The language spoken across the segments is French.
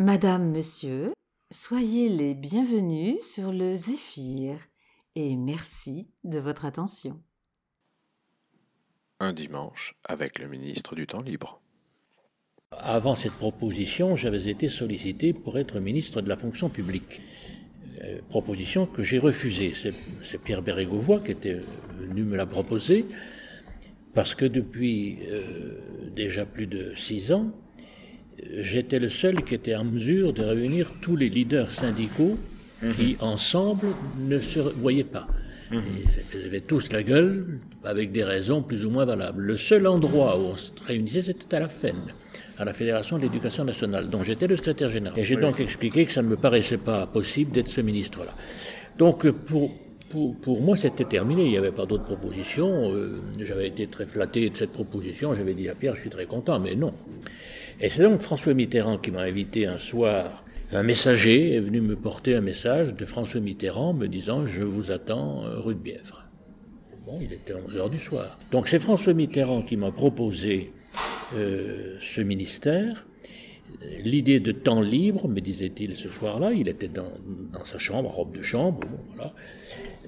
Madame, Monsieur, soyez les bienvenus sur le Zéphyr et merci de votre attention. Un dimanche avec le ministre du Temps libre. Avant cette proposition, j'avais été sollicité pour être ministre de la fonction publique. Euh, proposition que j'ai refusée. C'est Pierre Bérégovoy qui était venu me la proposer, parce que depuis euh, déjà plus de six ans, j'étais le seul qui était en mesure de réunir tous les leaders syndicaux qui, mhm. ensemble, ne se voyaient pas. Mhm. Ils avaient tous la gueule, avec des raisons plus ou moins valables. Le seul endroit où on se réunissait, c'était à la FEN, à la Fédération de l'éducation nationale, dont j'étais le secrétaire général. Et j'ai donc expliqué que ça ne me paraissait pas possible d'être ce ministre-là. Donc, pour, pour, moi, c'était terminé. Il n'y avait pas d'autres propositions. Euh, j'avais été très flatté de cette proposition. J'avais dit à Pierre, je suis très content, mais non. Et c'est donc François Mitterrand qui m'a invité un soir. Un messager est venu me porter un message de François Mitterrand me disant Je vous attends euh, rue de Bièvre. Bon, il était 11 heures du soir. Donc c'est François Mitterrand qui m'a proposé euh, ce ministère. L'idée de temps libre, me disait-il ce soir-là, il était dans, sa chambre, robe de chambre, voilà.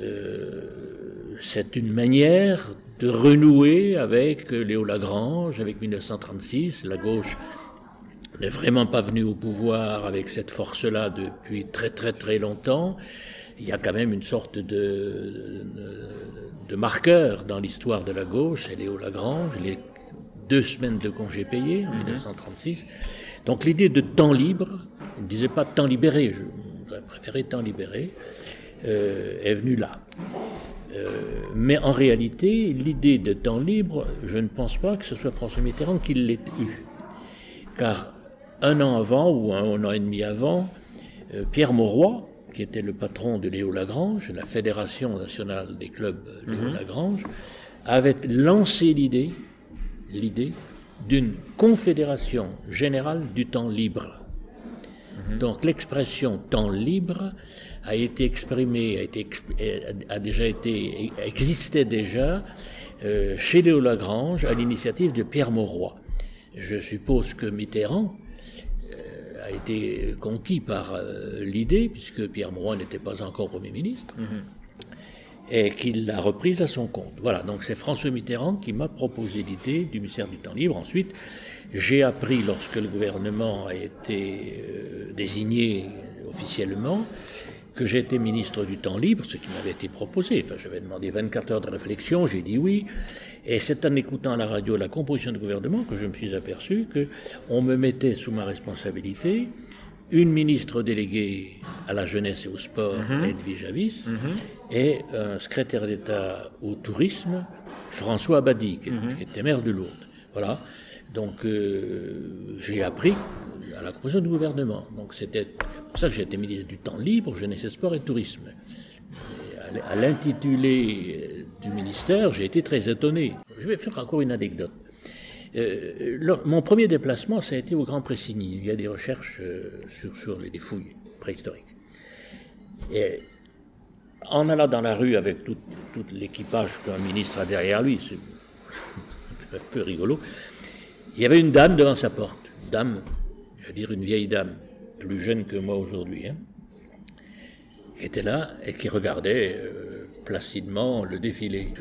Euh, c'est une manière de renouer avec Léo Lagrange, avec 1936, la gauche n'est vraiment pas venue au pouvoir avec cette force-là depuis très très très longtemps. Il y a quand même une sorte de, de, marqueur dans l'histoire de la gauche, c'est Léo Lagrange, les deux semaines de congés payés en 1936. Mhm. Donc l'idée de temps libre, il ne disait pas temps libéré, je préférais temps libéré, euh, est venue là. Euh, mais en réalité, l'idée de temps libre, je ne pense pas que ce soit François Mitterrand qui l'ait eu. Car un an avant, ou un, an et demi avant, euh, Pierre Mauroy, qui était le patron de Léo Lagrange, la Fédération nationale des clubs Léo mhm. Lagrange, avait lancé l'idée, l'idée d'une confédération générale du temps libre. Mhm. Donc l'expression temps libre a été exprimé, a, été, a déjà été, existait déjà euh, chez Léo Lagrange à l'initiative de Pierre Mauroy. Je suppose que Mitterrand euh, a été conquis par euh, l'idée, puisque Pierre Mauroy n'était pas encore Premier ministre, mhm. et qu'il l'a reprise à son compte. Voilà, donc c'est François Mitterrand qui m'a proposé l'idée du ministère du Temps libre. Ensuite, j'ai appris, lorsque le gouvernement a été désigné officiellement, que j'étais ministre du temps libre, ce qui m'avait été proposé. Enfin, j'avais demandé 24 heures de réflexion, j'ai dit oui. Et c'est en écoutant à la radio la composition du gouvernement que je me suis aperçu que on me mettait sous ma responsabilité une ministre déléguée à la jeunesse et au sport, mm Edwige Avis, mhm. et un secrétaire d'État au tourisme, François Abadi, qui, mhm. était maire de Lourdes. Voilà. Donc euh, j'ai appris à la composition du gouvernement. Donc c'était pour ça que j'ai été ministre du temps libre, jeunesse, sport et tourisme. à l'intitulé du ministère, j'ai été très étonné. Je vais faire encore une anecdote. Euh, mon premier déplacement, ça a été au Grand Pressigny. Il y a des recherches euh, sur, les, fouilles préhistoriques. Et en allant dans la rue avec tout, tout l'équipage qu'un ministre a derrière lui, c'est un peu rigolo, il y avait une dame devant sa porte. dame, je veux dire une vieille dame, plus jeune que moi aujourd'hui, hein, qui était là et qui regardait euh, placidement le défilé.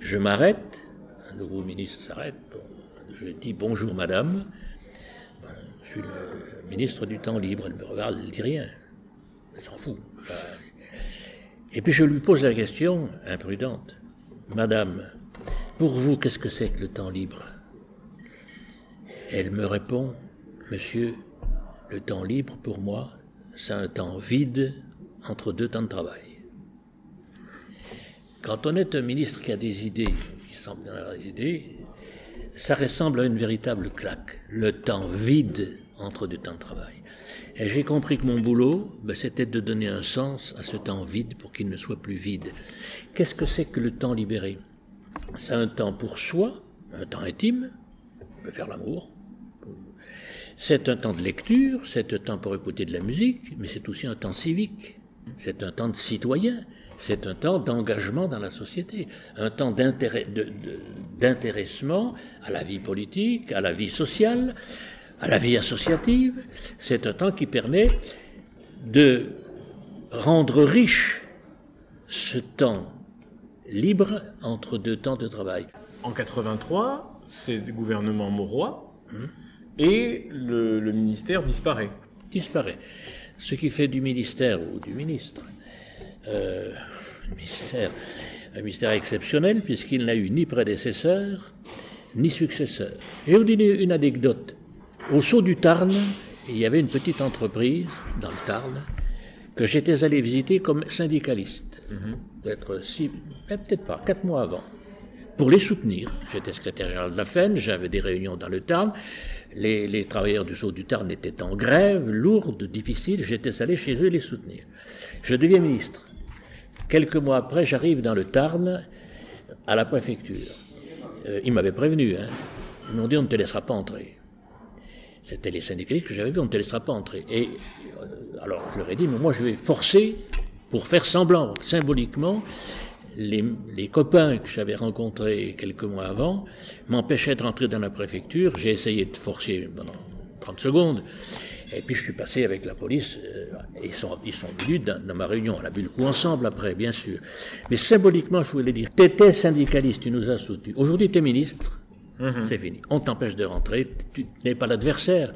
Je m'arrête, un nouveau ministre s'arrête, je dis bonjour madame, je suis le ministre du temps libre, elle me regarde, elle ne dit rien, elle s'en fout. Et puis je lui pose la question imprudente, madame, pour vous, qu'est-ce que c'est que le temps libre? Elle me répond, monsieur, le temps libre, pour moi, c'est un temps vide entre deux temps de travail. Quand on est un ministre qui a des idées, qui semble avoir des idées, ça ressemble à une véritable claque. Le temps vide entre deux temps de travail. Et j'ai compris que mon boulot, ben, c'était de donner un sens à ce temps vide pour qu'il ne soit plus vide. Qu'est-ce que c'est que le temps libéré? C'est un temps pour soi, un temps intime, peut faire l'amour, c'est un temps de lecture, c'est un temps pour écouter de la musique, mais c'est aussi un temps civique, c'est un temps de citoyen, c'est un temps d'engagement dans la société, un temps d'intéressement à la vie politique, à la vie sociale. à la vie associative. C'est un temps qui permet de rendre riche ce temps libre entre deux temps de travail. En 83, c'est le gouvernement Mauroy et le, le ministère disparaît. Disparaît. Ce qui fait du ministère ou du ministre euh, un ministère, un ministère exceptionnel puisqu'il n'a eu ni prédécesseur ni successeur. Je vais vous donner une anecdote. Au saut du Tarn, il y avait une petite entreprise dans le Tarn que j'étais allé visiter comme syndicaliste. Peut-être six, eh, peut-être pas, quatre mois avant. Pour les soutenir. J'étais secrétaire général de la FEN, j'avais des réunions dans le Tarn. Les, travailleurs du saut du Tarn étaient en grève, lourde, difficile. J'étais allé chez eux les soutenir. Je deviens ministre. Quelques mois après, j'arrive dans le Tarn, à la préfecture. Euh, ils m'avaient prévenu, hein. Ils m'ont dit on ne te laissera pas entrer. C'était les syndicalistes que j'avais vus, on ne te laissera pas entrer. Et euh, alors je leur ai dit, mais moi je vais forcer, pour faire semblant, symboliquement, les, les copains que j'avais rencontrés quelques mois avant m'empêchaient de rentrer dans la préfecture. J'ai essayé de forcer pendant 30 secondes. Et puis je suis passé avec la police, euh, ils sont, ils sont venus dans, ma réunion, on a bu le coup ensemble après, bien sûr. Mais symboliquement, je voulais dire, tu étais syndicaliste, tu nous as soutenus. Aujourd'hui, tu es ministre, c'est fini. On t'empêche de rentrer, tu n'es pas l'adversaire,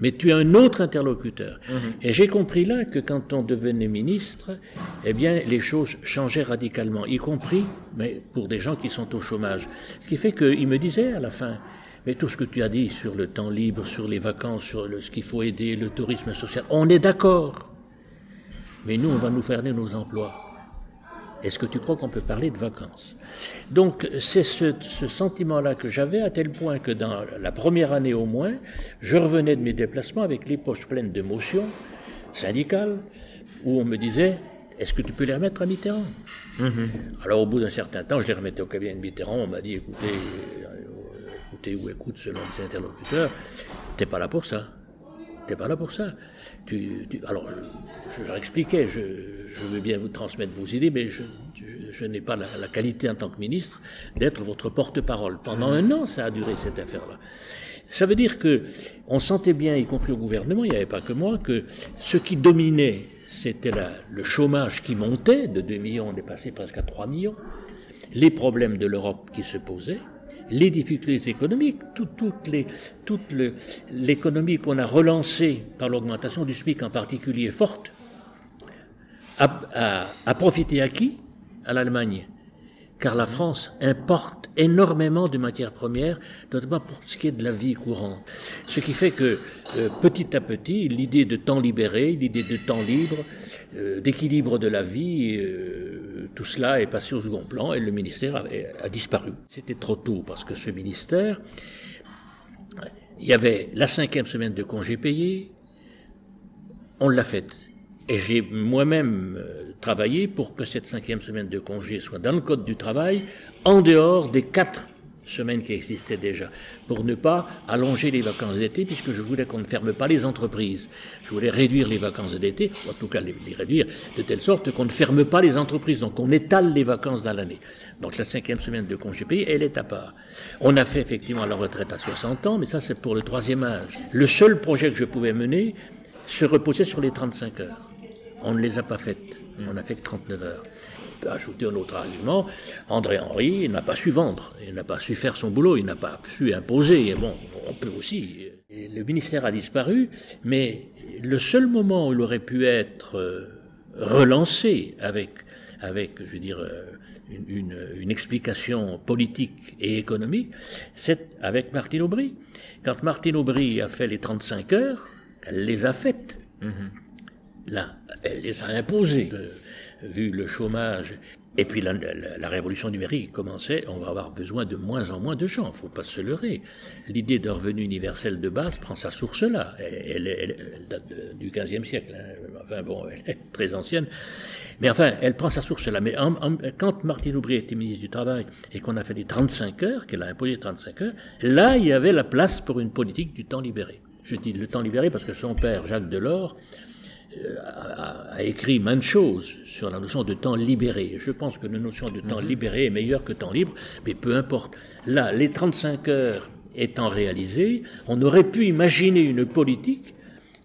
mais tu es un autre interlocuteur. Et j'ai compris là que quand on devenait ministre, eh bien, les choses changeaient radicalement, y compris mais pour des gens qui sont au chômage. Ce qui fait qu'il me disait à la fin, mais tout ce que tu as dit sur le temps libre, sur les vacances, sur le- ce qu'il faut aider, le tourisme social, on est d'accord. Mais nous, on va nous faire nos emplois. Est-ce que tu crois qu'on peut parler de vacances? Donc, c'est ce, ce sentiment-là que j'avais à tel point que dans la première année au moins, je revenais de mes déplacements avec les poches pleines d'émotions syndicales, où on me disait Est-ce que tu peux les remettre à Mitterrand? Alors, au bout d'un certain temps, je les remettais au cabinet de Mitterrand. On m'a dit Écoutez, euh, écoutez ou écoute selon les interlocuteurs, t'es pas là pour ça. T'es pas là pour ça. Tu, tu- alors, je leur expliquais, je, je veux bien vous transmettre vos idées, mais je, n'ai pas la, qualité en tant que ministre d'être votre porte-parole. Pendant un an, ça a duré cette affaire-là. Ça veut dire que on sentait bien, y compris au gouvernement, il n'y avait pas que moi, que ce qui dominait, c'était le chômage qui montait de 2 millions, on est passé presque à 3 millions, les problèmes de l'Europe qui se posaient, les difficultés économiques, tout- toutes les, toute l'économie qu'on a relancée par l'augmentation du SMIC en particulier forte, a, a- profité à qui? À l'Allemagne. Car la France importe énormément de matières premières, notamment pour ce qui est de la vie courante. Ce qui fait que euh, petit à petit, l'idée de temps libéré, l'idée de temps libre, euh, d'équilibre de la vie, euh, tout cela est passé au second plan et le ministère a, a disparu. C'était trop tôt parce que ce ministère, il y avait la cinquième semaine de congé payé, on l'a faite. Et j'ai moi-même euh, travaillé pour que cette cinquième semaine de congé soit dans le Code du travail, en dehors des quatre semaines qui existaient déjà, pour ne pas allonger les vacances d'été, puisque je voulais qu'on ne ferme pas les entreprises. Je voulais réduire les vacances d'été, ou en tout cas les, réduire de telle sorte qu'on ne ferme pas les entreprises, donc on étale les vacances dans l'année. Donc la cinquième semaine de congé payé, elle est à part. On a fait effectivement la retraite à 60 ans, mais ça c'est pour le troisième âge. Le seul projet que je pouvais mener se reposait sur les 35 heures. On ne les a pas faites. On n'a fait que 39 heures. On peut ajouter un autre argument. André Henry n'a pas su vendre. Il n'a pas su faire son boulot. Il n'a pas su imposer. Et bon, on peut aussi. Le ministère a disparu, mais le seul moment où il aurait pu être euh, relancé avec, je veux dire, euh, une, explication politique et économique, c'est avec Martine Aubry. Quand Martine Aubry a fait les 35 heures, elle les a faites. Là, elle les a imposées, euh, vu le chômage. Et puis la, la- révolution numérique commençait, on va avoir besoin de moins en moins de gens, il ne faut pas se leurrer. L'idée d'un revenu universel de base prend sa source là. Elle, date du XVe siècle, hein. enfin bon, elle est très ancienne. Mais enfin, elle prend sa source là. Mais quand Martine Aubry était ministre du Travail et qu'on a fait les 35 heures, qu'elle a imposé 35 heures, là, il y avait la place pour une politique du temps libéré. Je dis le temps libéré parce que son père, Jacques Delors, a, a écrit maintes choses sur la notion de temps libéré. Je pense que la notion de temps libéré est meilleure que temps libre, mais peu importe. Là, les 35 heures étant réalisé, on aurait pu imaginer une politique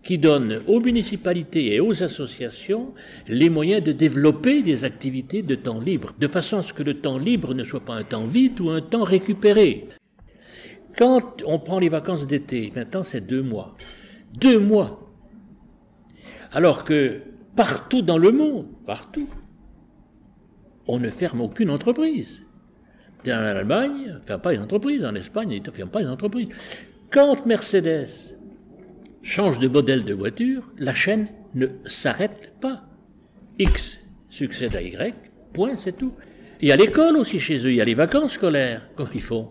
qui donne aux municipalités et aux associations les moyens de développer des activités de temps libre, de façon à ce que le temps libre ne soit pas un temps vide ou un temps récupéré. Quand on prend les vacances d'été, maintenant c'est deux mois. Deux mois. Alors que partout dans le monde, partout, on ne ferme aucune entreprise. En Allemagne, on ne ferme pas les entreprises. En Espagne, ils ne ferment pas les entreprises. Quand Mercedes change de modèle de voiture, la chaîne ne s'arrête pas. X succède à Y, point, c'est tout. Il y a l'école aussi chez eux, il y a les vacances scolaires. Comment ils font?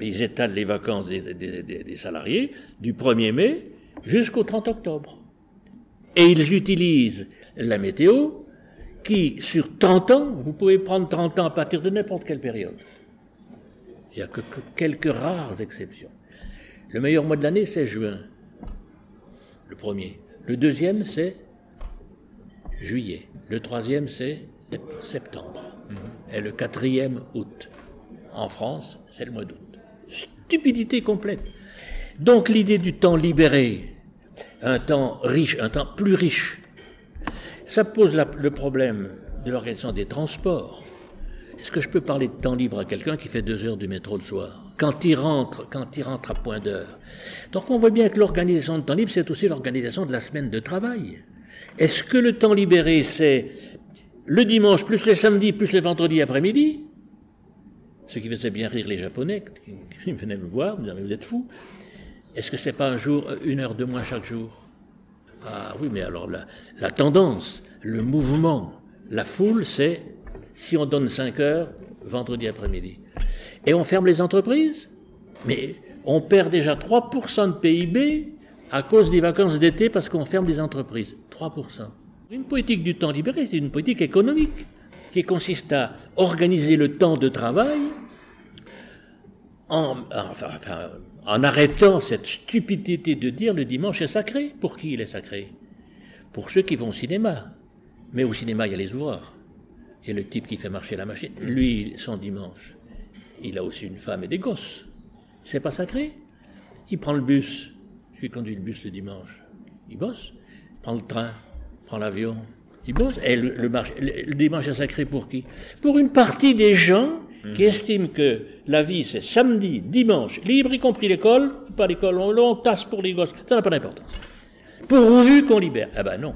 Ils étalent les vacances des, salariés du 1er mai jusqu'au 30 octobre. Et ils utilisent la météo qui, sur 30 ans, vous pouvez prendre 30 ans à partir de n'importe quelle période. Il n'y a que quelques rares exceptions. Le meilleur mois de l'année, c'est juin le premier. Le deuxième, c'est juillet. Le troisième, c'est septembre. Mhm. Et le quatrième, août. En France, c'est le mois d'août. Stupidité complète. Donc l'idée du temps libéré, un temps riche, un temps plus riche, ça pose le problème de l'organisation des transports. Est-ce que je peux parler de temps libre à quelqu'un qui fait deux heures du métro le soir? Quand il rentre, quand il rentre à point d'heure. Donc on voit bien que l'organisation de temps libre, c'est aussi l'organisation de la semaine de travail. Est-ce que le temps libéré, c'est le dimanche plus le samedi plus le vendredi après-midi? Ce qui faisait bien rire les Japonais qui venaient me voir, me disaient, vous êtes fous. Est-ce que c'est pas un jour, une heure de moins chaque jour? Ah oui, mais alors la, la tendance, le mouvement, la foule, c'est si on donne 5 heures, vendredi après-midi. Et on ferme les entreprises? Mais on perd déjà 3% de PIB à cause des vacances d'été parce qu'on ferme des entreprises. 3%. Une politique du temps libéré, c'est une politique économique qui consiste à organiser le temps de travail en, en arrêtant cette stupidité de dire le dimanche est sacré. Pour qui il est sacré? Pour ceux qui vont au cinéma. Mais au cinéma, il y a les ouvreurs. Et le type qui fait marcher la machine, lui, son dimanche, il a aussi une femme et des gosses. C'est pas sacré? Il prend le bus. Je lui conduis le bus le dimanche. Il bosse. Il prend le train. Il prend l'avion. Il bosse. Et le, dimanche est sacré pour qui? Pour une partie des gens qui mhm. estiment que la vie c'est samedi, dimanche, libre, y compris l'école. Pas l'école, on, on, tasse pour les gosses. Ça n'a pas d'importance. Pourvu qu'on libère. Ah ben non.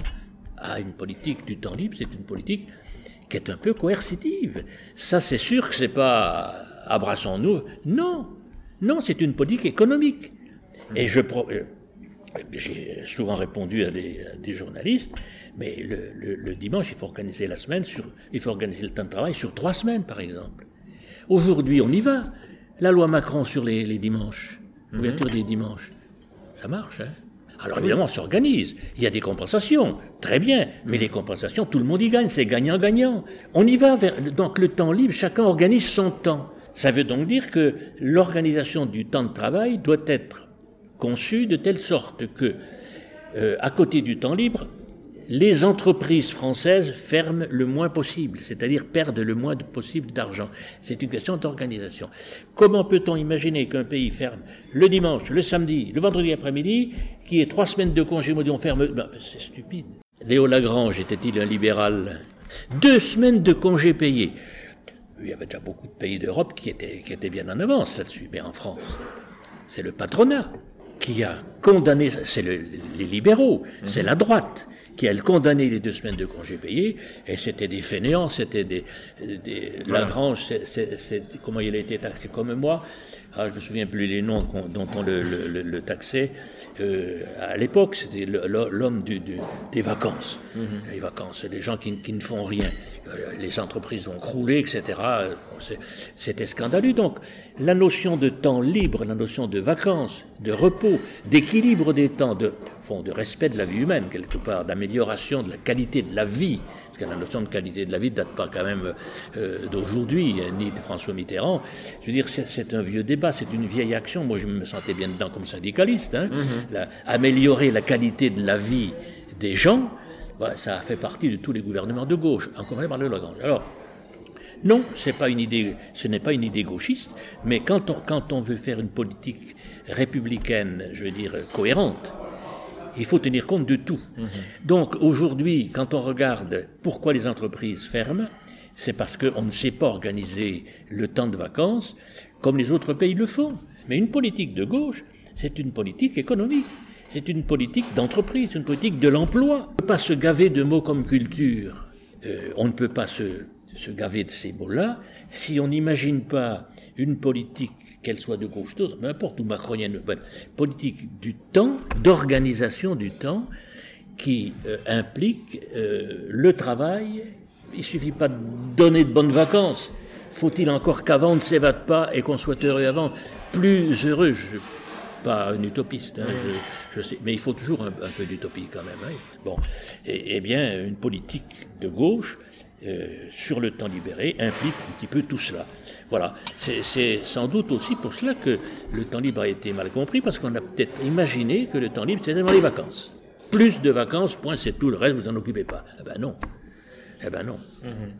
Ah, une politique du temps libre, c'est une politique qui est un peu coercitive. Ça, c'est sûr que c'est pas abraçons-nous. Non, non, c'est une politique économique. Et je, euh, j'ai souvent répondu à des, journalistes, mais le, dimanche, il faut organiser la semaine sur, il faut organiser le temps de travail sur trois semaines, par exemple. Aujourd'hui, on y va. La loi Macron sur les, les dimanches, l'ouverture mhm. des dimanches, ça marche, hein alors évidemment, on s'organise. Il y a des compensations, très bien, mais les compensations, tout le monde y gagne, c'est gagnant-gagnant. On y va vers donc le temps libre, chacun organise son temps. Ça veut donc dire que l'organisation du temps de travail doit être conçue de telle sorte que, euh, à côté du temps libre, les entreprises françaises ferment le moins possible, c'est-à-dire perdent le moins possible d'argent. C'est une question d'organisation. Comment peut-on imaginer qu'un pays ferme le dimanche, le samedi, le vendredi après-midi, qui est trois semaines de congé, on ferme... Ben, c'est stupide. Léo Lagrange était-il un libéral? Deux semaines de congés payés. Il y avait déjà beaucoup de pays d'Europe qui étaient, qui étaient bien en avance là-dessus, mais en France, c'est le patronat qui a condamné, c'est les libéraux, c'est la droite qui a condamné les deux semaines de congés payés, et c'était des fainéants, c'était des, des Lagrange, c'est, comment il a été taxé comme moi, ah, je me souviens plus les noms dont on le, le, taxait. Euh, à l'époque, c'était l'homme du, des vacances. Mhm. Les vacances, les gens qui, qui, ne font rien. Euh, les entreprises vont crouler, etc. C'était scandaleux. Donc, la notion de temps libre, la notion de vacances, de repos, d'équilibre des temps, de, fond, de respect de la vie humaine, quelque part, d'amélioration de la qualité de la vie, parce que la notion de qualité de la vie ne date pas quand même euh, d'aujourd'hui, ni de François Mitterrand. Je veux dire, c'est un vieux débat, c'est une vieille action. Moi, je me sentais bien dedans comme syndicaliste. Hein. Mhm. améliorer la qualité de la vie des gens, bah, ça a fait partie de tous les gouvernements de gauche, encore même par le Lagrange. Alors, Non, pas une idée, ce n'est pas une idée gauchiste, mais quand on, quand on veut faire une politique républicaine, je veux dire, cohérente, il faut tenir compte de tout. Mhm. Donc aujourd'hui, quand on regarde pourquoi les entreprises ferment, c'est parce qu'on ne sait pas organiser le temps de vacances comme les autres pays le font. Mais une politique de gauche, c'est une politique économique. C'est une politique d'entreprise, une politique de l'emploi. On ne peut pas se gaver de mots comme culture. Euh, on ne peut pas se, se gaver de ces mots-là si on n'imagine pas une politique, qu'elle soit de gauche, peu importe, ou macronienne, politique du temps, d'organisation du temps, qui euh, implique euh, le travail. Il suffit pas de donner de bonnes vacances. Faut-il encore qu'avant ne s'évade pas et qu'on soit heureux avant? Plus heureux, je pas un utopiste, hein, je, sais, mais il faut toujours un, peu d'utopie quand même. Hein. Bon, et, bien, une politique de gauche euh, sur le temps libéré implique un petit peu tout cela. Voilà, c'est sans doute aussi pour cela que le temps libre a été mal compris, parce qu'on a peut-être imaginé que le temps libre, c'était les vacances. Plus de vacances, point, c'est tout, le reste, vous n'en occupez pas. Eh ben non. Eh ben non. Mhm.